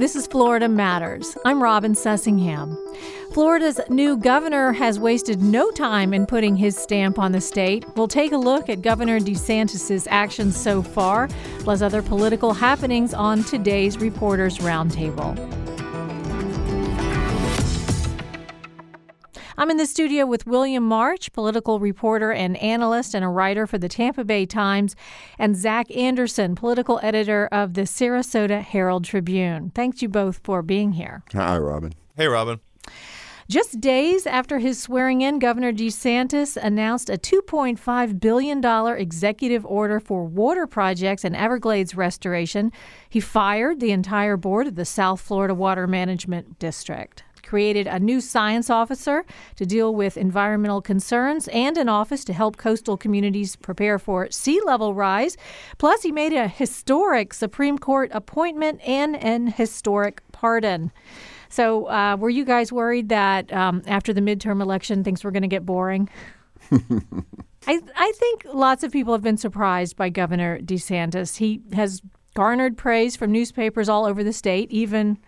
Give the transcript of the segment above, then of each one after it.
This is Florida Matters. I'm Robin Sussingham. Florida's new governor has wasted no time in putting his stamp on the state. We'll take a look at Governor DeSantis' actions so far, plus other political happenings on today's Reporters Roundtable. I'm in the studio with William March, political reporter and analyst and a writer for the Tampa Bay Times, and Zach Anderson, political editor of the Sarasota Herald Tribune. Thanks you both for being here. Hi, Robin. Hey, Robin. Just days after his swearing in, Governor DeSantis announced a $2.5 billion executive order for water projects and Everglades restoration. He fired the entire board of the South Florida Water Management District created a new science officer to deal with environmental concerns and an office to help coastal communities prepare for sea level rise. Plus, he made a historic Supreme Court appointment and an historic pardon. So, uh, were you guys worried that um, after the midterm election, things were going to get boring? I, I think lots of people have been surprised by Governor DeSantis. He has garnered praise from newspapers all over the state, even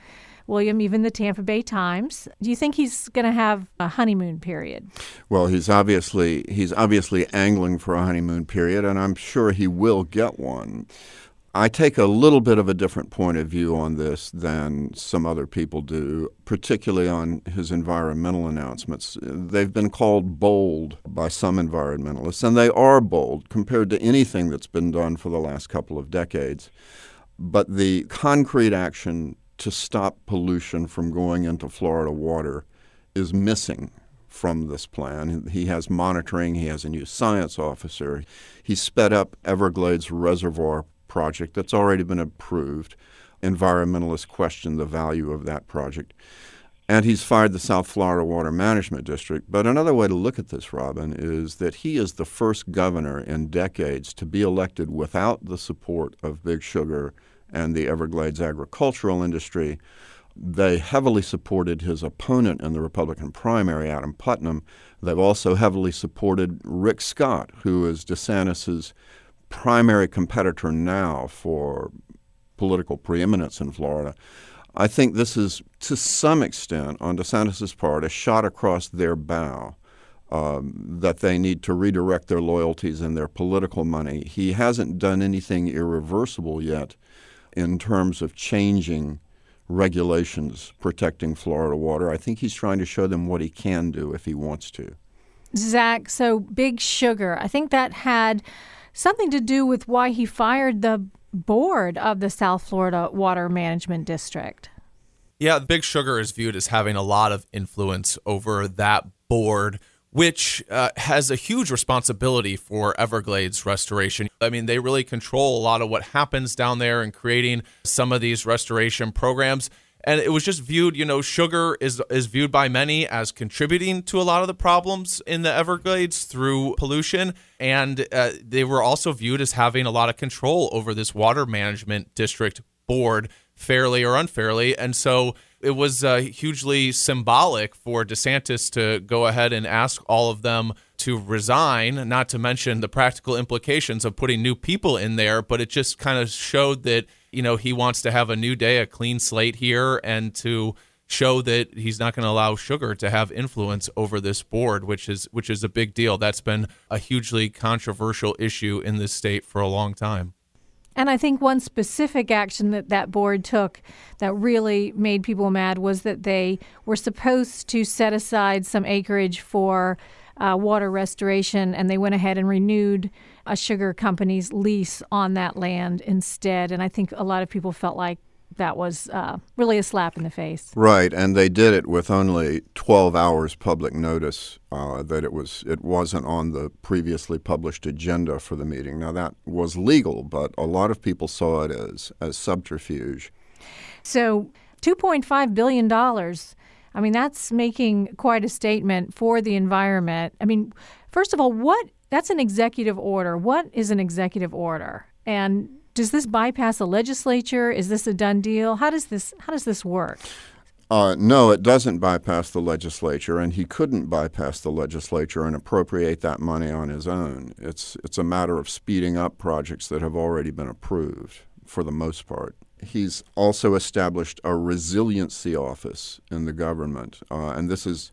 William, even the Tampa Bay Times. Do you think he's going to have a honeymoon period? Well, he's obviously he's obviously angling for a honeymoon period, and I'm sure he will get one. I take a little bit of a different point of view on this than some other people do, particularly on his environmental announcements. They've been called bold by some environmentalists, and they are bold compared to anything that's been done for the last couple of decades. But the concrete action to stop pollution from going into Florida water is missing from this plan. He has monitoring, he has a new science officer. He sped up Everglades Reservoir project that's already been approved. Environmentalists question the value of that project. And he's fired the South Florida Water Management District. But another way to look at this, Robin, is that he is the first governor in decades to be elected without the support of Big Sugar and the Everglades agricultural industry. They heavily supported his opponent in the Republican primary, Adam Putnam. They've also heavily supported Rick Scott, who is DeSantis's primary competitor now for political preeminence in Florida. I think this is, to some extent, on DeSantis's part, a shot across their bow. Um, that they need to redirect their loyalties and their political money. He hasn't done anything irreversible yet in terms of changing regulations protecting Florida water. I think he's trying to show them what he can do if he wants to. Zach, so Big Sugar, I think that had something to do with why he fired the board of the South Florida Water Management District. Yeah, Big Sugar is viewed as having a lot of influence over that board which uh, has a huge responsibility for Everglades restoration. I mean, they really control a lot of what happens down there and creating some of these restoration programs. And it was just viewed, you know, sugar is is viewed by many as contributing to a lot of the problems in the Everglades through pollution, and uh, they were also viewed as having a lot of control over this water management district board, fairly or unfairly. And so it was uh, hugely symbolic for DeSantis to go ahead and ask all of them to resign, not to mention the practical implications of putting new people in there. But it just kind of showed that, you know, he wants to have a new day, a clean slate here, and to show that he's not going to allow sugar to have influence over this board, which is which is a big deal. That's been a hugely controversial issue in this state for a long time. And I think one specific action that that board took that really made people mad was that they were supposed to set aside some acreage for uh, water restoration, and they went ahead and renewed a sugar company's lease on that land instead. And I think a lot of people felt like that was uh, really a slap in the face. Right, and they did it with only 12 hours public notice uh, that it was it wasn't on the previously published agenda for the meeting. Now that was legal, but a lot of people saw it as as subterfuge. So, 2.5 billion dollars. I mean, that's making quite a statement for the environment. I mean, first of all, what that's an executive order. What is an executive order? And does this bypass the legislature? Is this a done deal? How does this how does this work? Uh, no, it doesn't bypass the legislature, and he couldn't bypass the legislature and appropriate that money on his own. It's it's a matter of speeding up projects that have already been approved for the most part. He's also established a resiliency office in the government, uh, and this is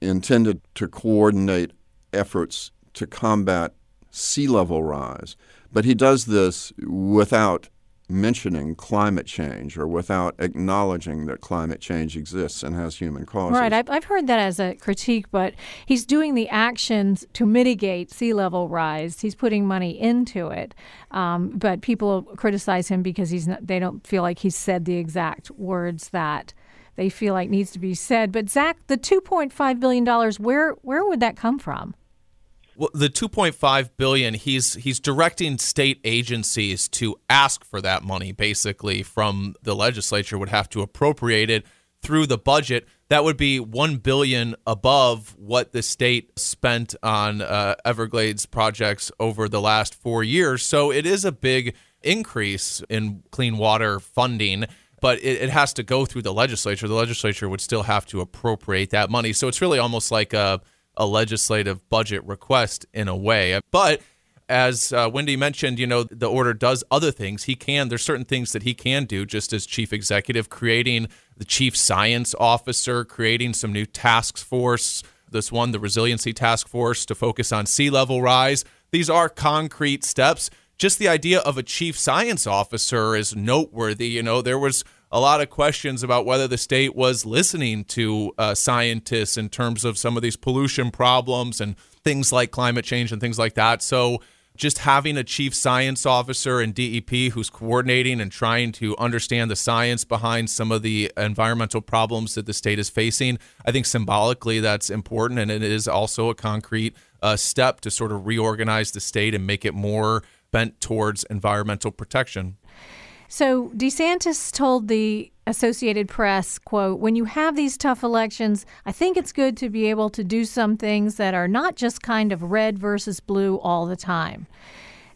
intended to coordinate efforts to combat sea level rise. But he does this without mentioning climate change or without acknowledging that climate change exists and has human causes. Right. I've, I've heard that as a critique, but he's doing the actions to mitigate sea level rise. He's putting money into it. Um, but people criticize him because he's not, they don't feel like he's said the exact words that they feel like needs to be said. But Zach, the $2.5 billion, where, where would that come from? The 2.5 billion, he's he's directing state agencies to ask for that money. Basically, from the legislature would have to appropriate it through the budget. That would be one billion above what the state spent on uh, Everglades projects over the last four years. So it is a big increase in clean water funding but it, it, has to go through the legislature. The legislature would still have to appropriate that money. So it's really almost like a a legislative budget request in a way. But as uh, Wendy mentioned, you know, the order does other things. He can, there's certain things that he can do just as chief executive, creating the chief science officer, creating some new task force. This one, the resiliency task force, to focus on sea level rise. These are concrete steps. Just the idea of a chief science officer is noteworthy. You know, there was a lot of questions about whether the state was listening to uh, scientists in terms of some of these pollution problems and things like climate change and things like that. So, just having a chief science officer in DEP who's coordinating and trying to understand the science behind some of the environmental problems that the state is facing, I think symbolically that's important. And it is also a concrete uh, step to sort of reorganize the state and make it more bent towards environmental protection. So DeSantis told the Associated Press, quote, when you have these tough elections, I think it's good to be able to do some things that are not just kind of red versus blue all the time.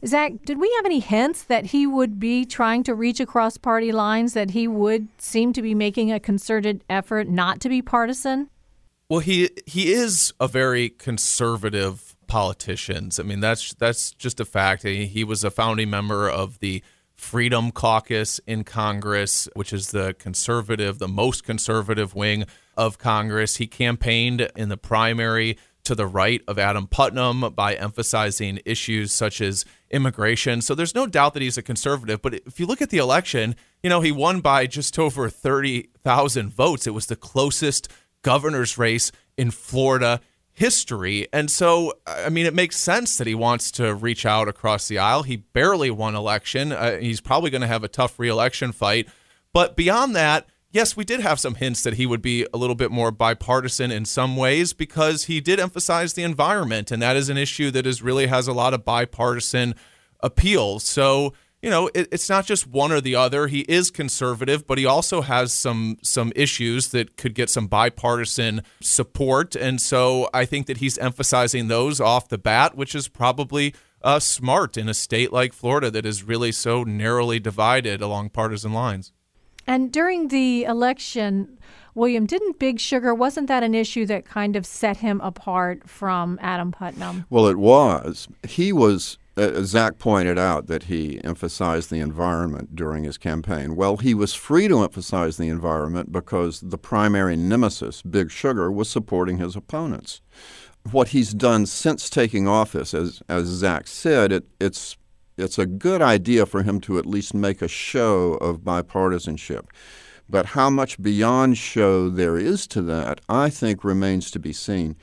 Zach, did we have any hints that he would be trying to reach across party lines, that he would seem to be making a concerted effort not to be partisan? Well, he he is a very conservative politician. I mean, that's that's just a fact. He, he was a founding member of the Freedom Caucus in Congress, which is the conservative, the most conservative wing of Congress. He campaigned in the primary to the right of Adam Putnam by emphasizing issues such as immigration. So there's no doubt that he's a conservative. But if you look at the election, you know, he won by just over 30,000 votes. It was the closest governor's race in Florida history. And so, I mean, it makes sense that he wants to reach out across the aisle. He barely won election. Uh, he's probably going to have a tough reelection fight. But beyond that, yes, we did have some hints that he would be a little bit more bipartisan in some ways because he did emphasize the environment, and that is an issue that is really has a lot of bipartisan appeal. So you know, it, it's not just one or the other. He is conservative, but he also has some some issues that could get some bipartisan support, and so I think that he's emphasizing those off the bat, which is probably uh, smart in a state like Florida that is really so narrowly divided along partisan lines. And during the election, William, didn't Big Sugar, wasn't that an issue that kind of set him apart from Adam Putnam? Well, it was. He was uh, Zach pointed out that he emphasized the environment during his campaign. Well, he was free to emphasize the environment because the primary nemesis, Big Sugar, was supporting his opponents. What he's done since taking office, as, as Zach said, it, it's, it's a good idea for him to at least make a show of bipartisanship. But how much beyond show there is to that, I think, remains to be seen.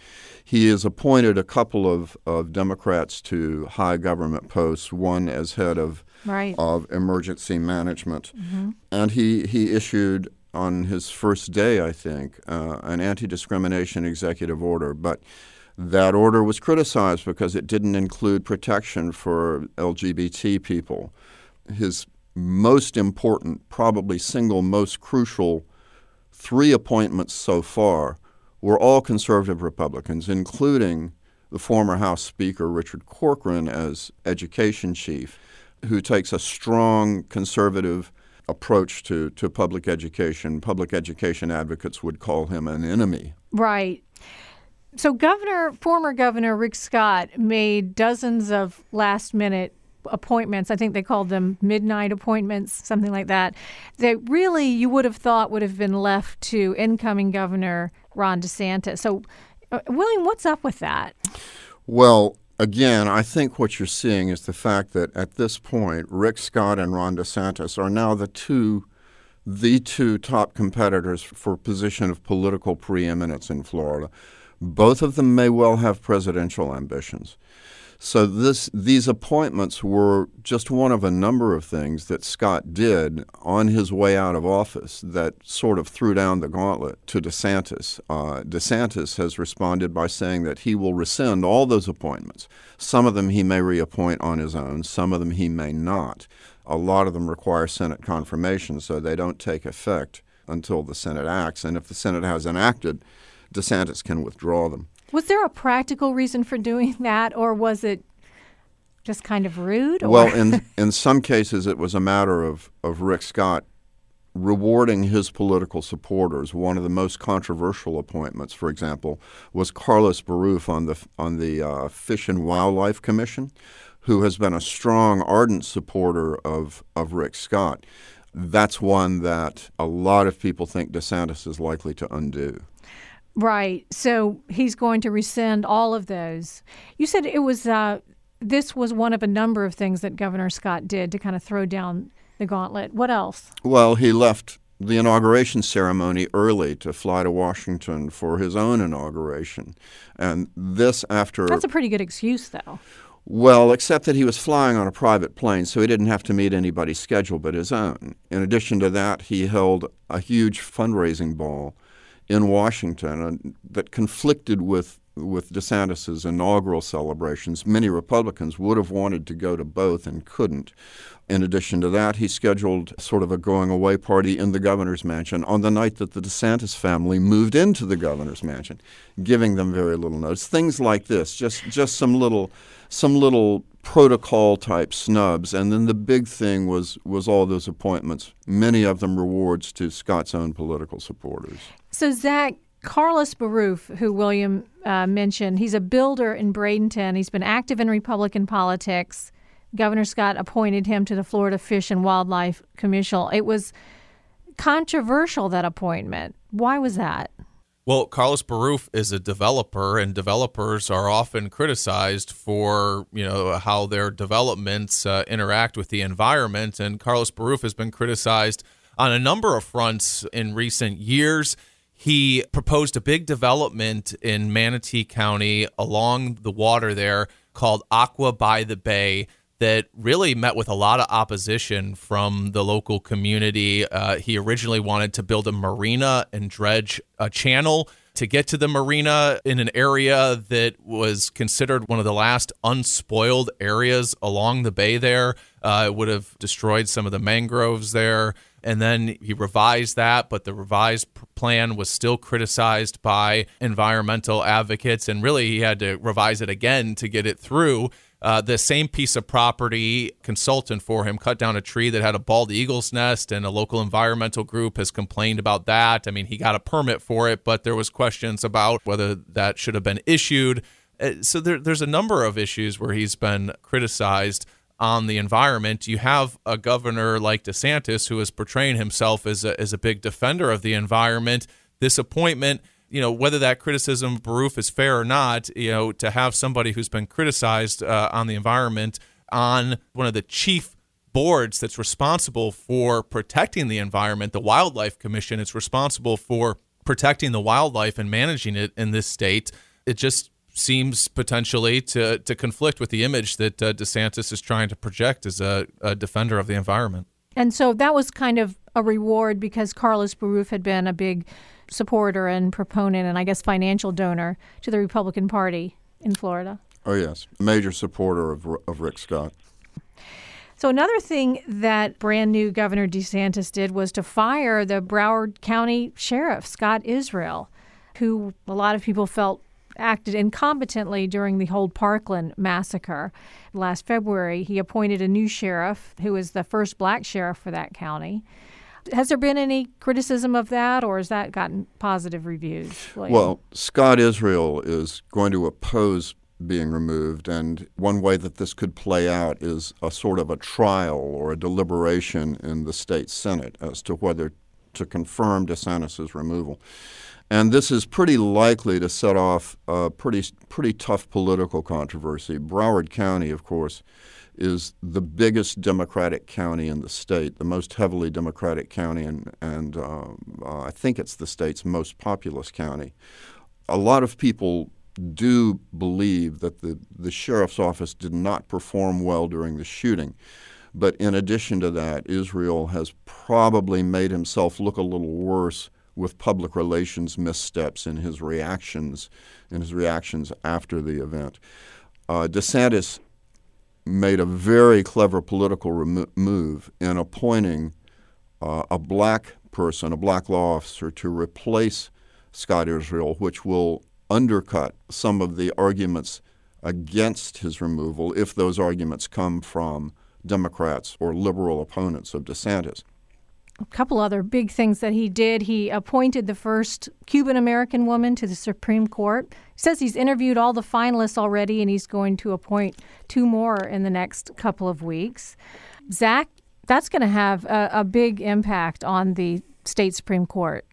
He has appointed a couple of, of Democrats to high government posts, one as head of, right. of emergency management. Mm-hmm. And he, he issued on his first day, I think, uh, an anti discrimination executive order. But that order was criticized because it didn't include protection for LGBT people. His most important, probably single most crucial three appointments so far were all conservative Republicans, including the former House Speaker Richard Corcoran as education chief, who takes a strong conservative approach to, to public education. Public education advocates would call him an enemy. Right. So, Governor, former Governor Rick Scott made dozens of last minute appointments. I think they called them midnight appointments, something like that. That really you would have thought would have been left to incoming Governor Ron DeSantis. So, uh, William, what's up with that? Well, again, I think what you're seeing is the fact that at this point, Rick Scott and Ron DeSantis are now the two the two top competitors for position of political preeminence in Florida. Both of them may well have presidential ambitions. So this these appointments were just one of a number of things that Scott did on his way out of office that sort of threw down the gauntlet to DeSantis. Uh, DeSantis has responded by saying that he will rescind all those appointments. Some of them he may reappoint on his own. Some of them he may not. A lot of them require Senate confirmation, so they don't take effect until the Senate acts. And if the Senate has enacted, DeSantis can withdraw them. Was there a practical reason for doing that, or was it just kind of rude? Or? Well, in in some cases, it was a matter of of Rick Scott rewarding his political supporters. One of the most controversial appointments, for example, was Carlos Beruff on the on the uh, Fish and Wildlife Commission, who has been a strong, ardent supporter of of Rick Scott. That's one that a lot of people think DeSantis is likely to undo. Right. So he's going to rescind all of those. You said it was uh, this was one of a number of things that Governor Scott did to kind of throw down the gauntlet. What else? Well, he left the inauguration ceremony early to fly to Washington for his own inauguration. And this after That's a pretty good excuse though. Well, except that he was flying on a private plane, so he didn't have to meet anybody's schedule but his own. In addition to that, he held a huge fundraising ball in Washington uh, that conflicted with with DeSantis's inaugural celebrations. Many Republicans would have wanted to go to both and couldn't. In addition to that, he scheduled sort of a going away party in the governor's mansion on the night that the DeSantis family moved into the governor's mansion, giving them very little notice. Things like this, just just some little some little protocol type snubs. And then the big thing was was all those appointments, many of them rewards to Scott's own political supporters. So Zach Carlos Beruff, who William uh, mentioned, he's a builder in Bradenton. He's been active in Republican politics. Governor Scott appointed him to the Florida Fish and Wildlife Commission. It was controversial that appointment. Why was that? Well, Carlos Beruff is a developer, and developers are often criticized for you know how their developments uh, interact with the environment. And Carlos Beruff has been criticized on a number of fronts in recent years. He proposed a big development in Manatee County along the water there called Aqua by the Bay that really met with a lot of opposition from the local community. Uh, he originally wanted to build a marina and dredge a channel to get to the marina in an area that was considered one of the last unspoiled areas along the bay there. Uh, it would have destroyed some of the mangroves there. And then he revised that, but the revised plan was still criticized by environmental advocates. And really, he had to revise it again to get it through. Uh, the same piece of property consultant for him cut down a tree that had a bald eagle's nest, and a local environmental group has complained about that. I mean, he got a permit for it, but there was questions about whether that should have been issued. Uh, so there, there's a number of issues where he's been criticized on the environment. You have a governor like DeSantis who is portraying himself as a, as a big defender of the environment. This appointment you know whether that criticism of Beruff is fair or not, you know, to have somebody who's been criticized uh, on the environment on one of the chief boards that's responsible for protecting the environment, the Wildlife Commission, it's responsible for protecting the wildlife and managing it in this state. It just seems potentially to to conflict with the image that uh, DeSantis is trying to project as a, a defender of the environment. And so that was kind of a reward because Carlos Beruff had been a big supporter and proponent and I guess financial donor to the Republican Party in Florida. Oh, yes. Major supporter of, of Rick Scott. So, another thing that brand new Governor DeSantis did was to fire the Broward County Sheriff, Scott Israel, who a lot of people felt acted incompetently during the Hold Parkland massacre. Last February, he appointed a new sheriff who is the first black sheriff for that county. Has there been any criticism of that, or has that gotten positive reviews? Well, Scott Israel is going to oppose being removed, and one way that this could play out is a sort of a trial or a deliberation in the state senate as to whether to confirm DeSantis' removal. And this is pretty likely to set off a pretty, pretty tough political controversy. Broward County, of course, is the biggest Democratic county in the state, the most heavily Democratic county, and, and uh, uh, I think it's the state's most populous county. A lot of people do believe that the, the sheriff's office did not perform well during the shooting. But in addition to that, Israel has probably made himself look a little worse with public relations missteps in his reactions in his reactions after the event. Uh, DeSantis made a very clever political remo- move in appointing uh, a black person, a black law officer, to replace Scott Israel, which will undercut some of the arguments against his removal if those arguments come from Democrats or liberal opponents of DeSantis a couple other big things that he did. He appointed the first Cuban American woman to the Supreme Court. He says he's interviewed all the finalists already and he's going to appoint two more in the next couple of weeks. Zach, that's going to have a, a big impact on the state Supreme Court.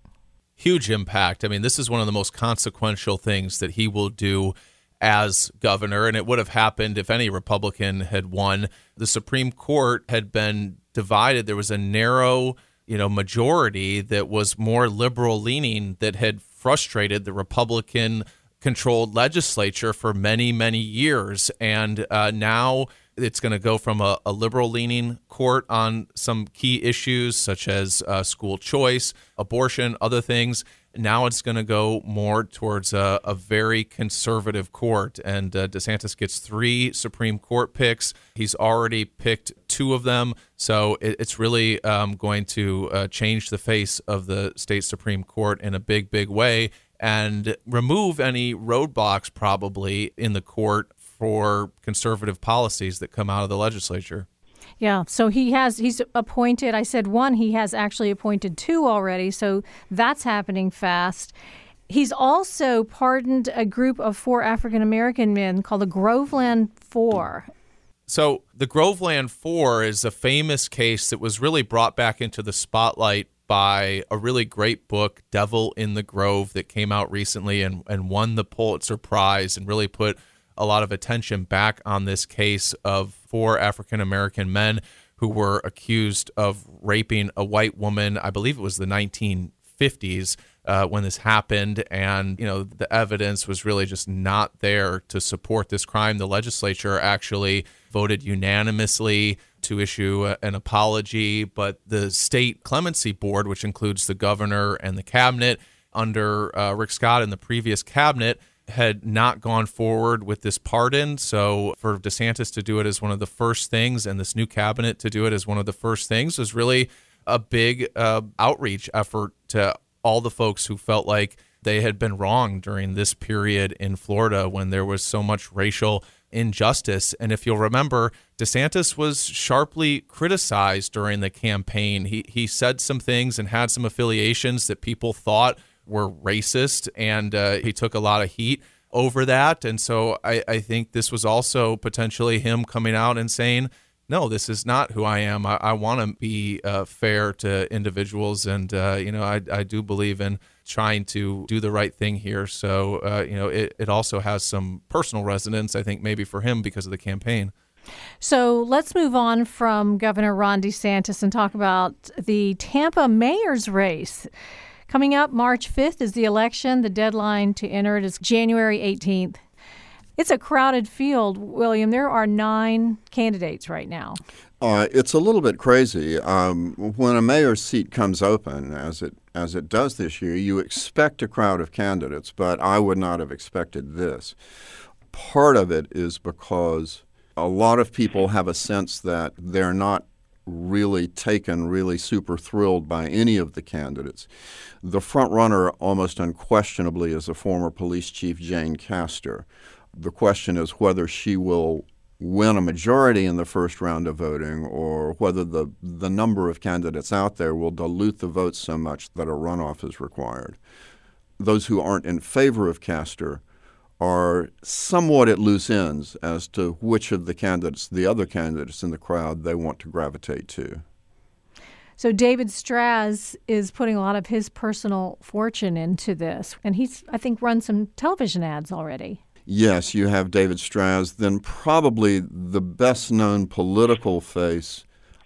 Huge impact. I mean, this is one of the most consequential things that he will do as governor, and it would have happened if any Republican had won. The Supreme Court had been divided. There was a narrow you know majority that was more liberal leaning that had frustrated the Republican controlled legislature for many many years and uh, now it's going to go from a, a, liberal leaning court on some key issues such as uh, school choice abortion other things now it's going to go more towards a, a very conservative court. And uh, DeSantis gets three Supreme Court picks. He's already picked two of them. So it, it's really um, going to uh, change the face of the state Supreme Court in a big, big way and remove any roadblocks probably in the court for conservative policies that come out of the legislature. Yeah, so he has he's appointed. I said one. He has actually appointed two already. So that's happening fast. He's also pardoned a group of four African American men called the Groveland Four. So the Groveland Four is a famous case that was really brought back into the spotlight by a really great book, Devil in the Grove, that came out recently and, and won the Pulitzer Prize and really put a lot of attention back on this case of four African American men who were accused of raping a white woman. I believe it was the 1950s uh, when this happened, and you know the evidence was really just not there to support this crime. The legislature actually voted unanimously to issue an apology, but the state clemency board, which includes the governor and the cabinet under uh, Rick Scott and the previous cabinet, had not gone forward with this pardon. So for DeSantis to do it as one of the first things and this new cabinet to do it as one of the first things was really a big uh, outreach effort to all the folks who felt like they had been wrong during this period in Florida when there was so much racial injustice. And if you'll remember, DeSantis was sharply criticized during the campaign. He he said some things and had some affiliations that people thought were racist, and uh, he took a lot of heat over that. And so I, I, think this was also potentially him coming out and saying, no, this is not who I am. I, I want to be uh, fair to individuals, and uh, you know, I, I do believe in trying to do the right thing here. So uh, you know, it, it also has some personal resonance, I think, maybe for him because of the campaign. So let's move on from Governor Ron DeSantis and talk about the Tampa mayor's race. Coming up March 5th is the election. The deadline to enter it is January 18th. It's a crowded field, William. There are nine candidates right now. Uh, it's a little bit crazy. Um, when a mayor's seat comes open, as it as it does this year, you expect a crowd of candidates, but I would not have expected this. Part of it is because a lot of people have a sense that they're not really taken, really super thrilled by any of the candidates. The front runner, almost unquestionably, is the former police chief Jane Castor. The question is whether she will win a majority in the first round of voting or whether the, the number of candidates out there will dilute the votes so much that a runoff is required. Those who aren't in favor of Castor are somewhat at loose ends as to which of the candidates, the other candidates in the crowd, they want to gravitate to. So David Straz is putting a lot of his personal fortune into this, and he's, I think, run some television ads already. Yes, you have David Straz. Then probably the best known political face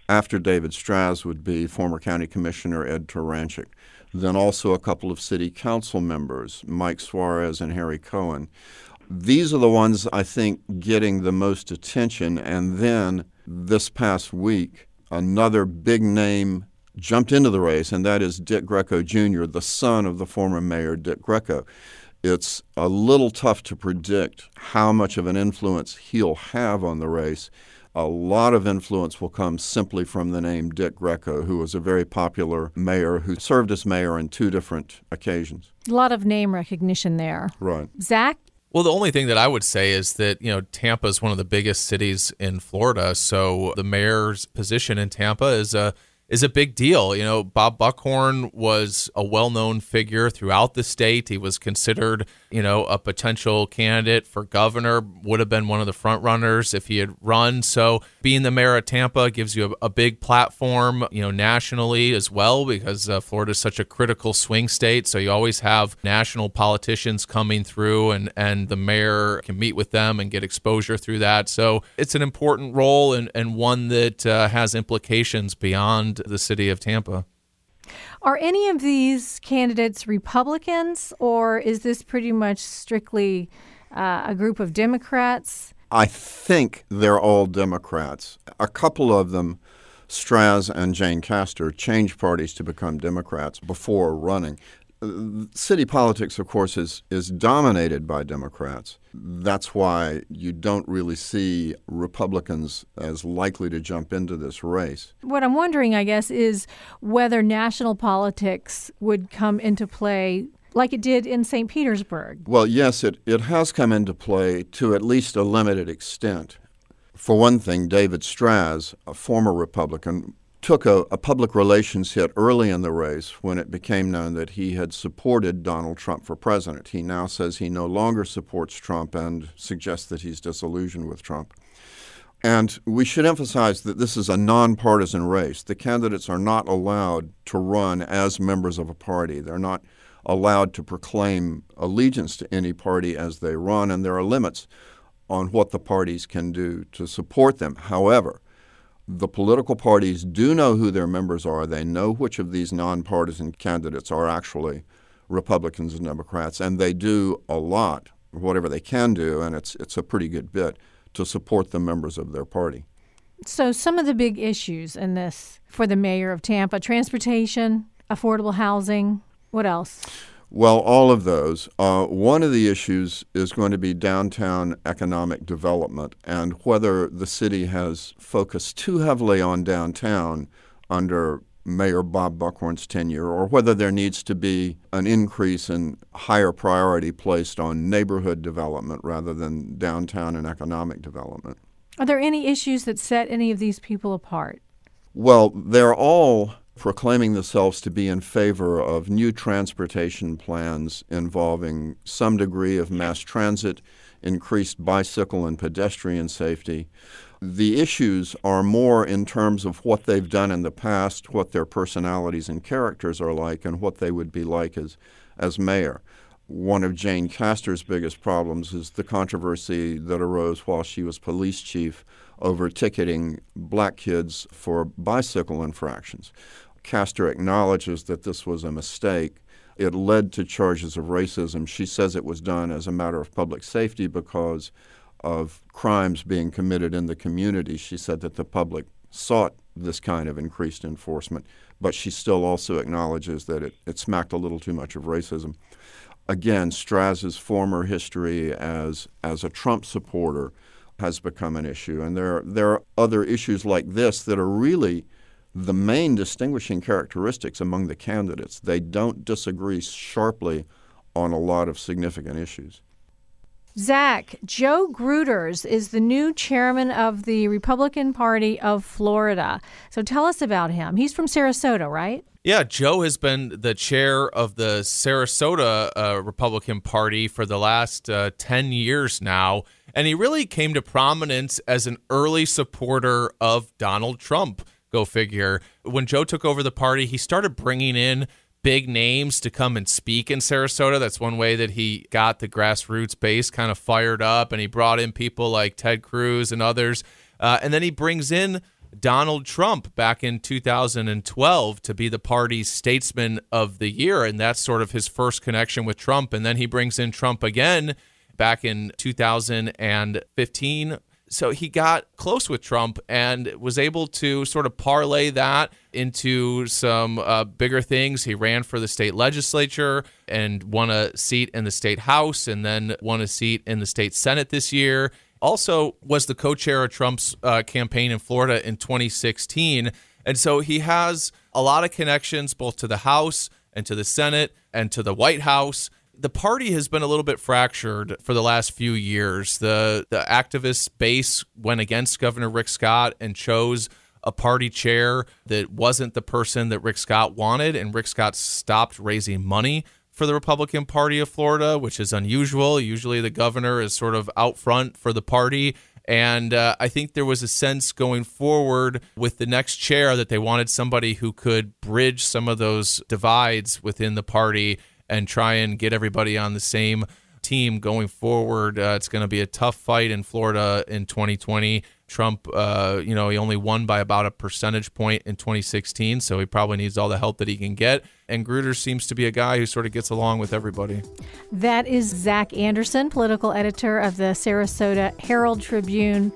after David Straz would be former County Commissioner Ed Turanchik then also a couple of city council members, Mike Suarez and Harry Cohen. These are the ones I think getting the most attention. And then this past week, another big name jumped into the race, and that is Dick Greco Jr., the son of the former mayor Dick Greco. It's a little tough to predict how much of an influence he'll have on the race a lot of influence will come simply from the name Dick Greco, who was a very popular mayor who served as mayor on two different occasions. A lot of name recognition there. Right. Zach? Well, the only thing that I would say is that, you know, Tampa is one of the biggest cities in Florida. So the mayor's position in Tampa is a is a big deal. You know, Bob Buckhorn was a well known figure throughout the state. He was considered, you know, a potential candidate for governor, would have been one of the front runners if he had run. So being the mayor of Tampa gives you a, a big platform, you know, nationally as well, because uh, Florida is such a critical swing state. So you always have national politicians coming through, and, and the mayor can meet with them and get exposure through that. So it's an important role and, and one that uh, has implications beyond the city of Tampa. Are any of these candidates Republicans, or is this pretty much strictly uh, a group of Democrats? I think they're all Democrats. A couple of them, Straz and Jane Castor, changed parties to become Democrats before running city politics, of course, is is dominated by Democrats. That's why you don't really see Republicans as likely to jump into this race. What I'm wondering, I guess, is whether national politics would come into play like it did in St. Petersburg. Well, yes, it, it has come into play to at least a limited extent. For one thing, David Straz, a former Republican, took a, a, public relations hit early in the race when it became known that he had supported Donald Trump for president. He now says he no longer supports Trump and suggests that he's disillusioned with Trump. And we should emphasize that this is a nonpartisan race. The candidates are not allowed to run as members of a party. They're not allowed to proclaim allegiance to any party as they run, and there are limits on what the parties can do to support them. However, the political parties do know who their members are. They know which of these nonpartisan candidates are actually Republicans and Democrats, and they do a lot, whatever they can do, and it's it's a pretty good bit to support the members of their party. So, some of the big issues in this for the mayor of Tampa: transportation, affordable housing. What else? Well, all of those. Uh, one of the issues is going to be downtown economic development and whether the city has focused too heavily on downtown under Mayor Bob Buckhorn's tenure, or whether there needs to be an increase in higher priority placed on neighborhood development rather than downtown and economic development. Are there any issues that set any of these people apart? Well, they're all proclaiming themselves to be in favor of new transportation plans involving some degree of mass transit, increased bicycle and pedestrian safety. The issues are more in terms of what they've done in the past, what their personalities and characters are like, and what they would be like as, as mayor. One of Jane Castor's biggest problems is the controversy that arose while she was police chief over ticketing black kids for bicycle infractions. Castor acknowledges that this was a mistake. It led to charges of racism. She says it was done as a matter of public safety because of crimes being committed in the community. She said that the public sought this kind of increased enforcement, but she still also acknowledges that it, it smacked a little too much of racism. Again, Straz's former history as, as a Trump supporter has become an issue. And there, there are other issues like this that are really the main distinguishing characteristics among the candidates. They don't disagree sharply on a lot of significant issues. Zach, Joe Gruters is the new chairman of the Republican Party of Florida. So tell us about him. He's from Sarasota, right? Yeah, Joe has been the chair of the Sarasota uh, Republican Party for the last uh, 10 years now. And he really came to prominence as an early supporter of Donald Trump. Go figure. When Joe took over the party, he started bringing in big names to come and speak in Sarasota. That's one way that he got the grassroots base kind of fired up, and he brought in people like Ted Cruz and others. Uh, and then he brings in Donald Trump back in 2012 to be the party's statesman of the year. And that's sort of his first connection with Trump. And then he brings in Trump again back in 2015 so he got close with Trump and was able to sort of parlay that into some uh, bigger things. He ran for the state legislature and won a seat in the state house and then won a seat in the state senate this year. Also, was the co chair of Trump's uh, campaign in Florida in 2016. And so he has a lot of connections both to the House and to the Senate and to the White House the party has been a little bit fractured for the last few years. The the activist base went against Governor Rick Scott and chose a party chair that wasn't the person that Rick Scott wanted, and Rick Scott stopped raising money for the Republican Party of Florida, which is unusual. Usually, the governor is sort of out front for the party. And uh, I think there was a sense going forward with the next chair that they wanted somebody who could bridge some of those divides within the party and try and get everybody on the same team going forward. Uh, it's going to be a tough fight in Florida in 2020. Trump, uh, you know, he only won by about a percentage point in 2016, so he probably needs all the help that he can get. And Grutter seems to be a guy who sort of gets along with everybody. That is Zach Anderson, political editor of the Sarasota Herald Tribune.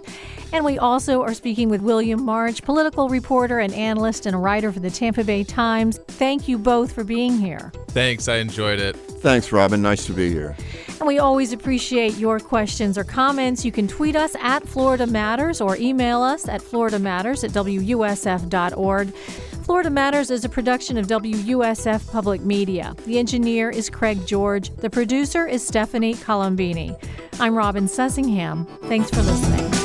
And we also are speaking with William March, political reporter and analyst and writer for the Tampa Bay Times. Thank you both for being here. Thanks. I enjoyed it. Thanks, Robin. Nice to be here. And we always appreciate your questions or comments. You can tweet us at Florida Matters or email us at Florida Matters at WUSF.org. Florida Matters is a production of WUSF Public Media. The engineer is Craig George. The producer is Stephanie Colombini. I'm Robin Sussingham. Thanks for listening.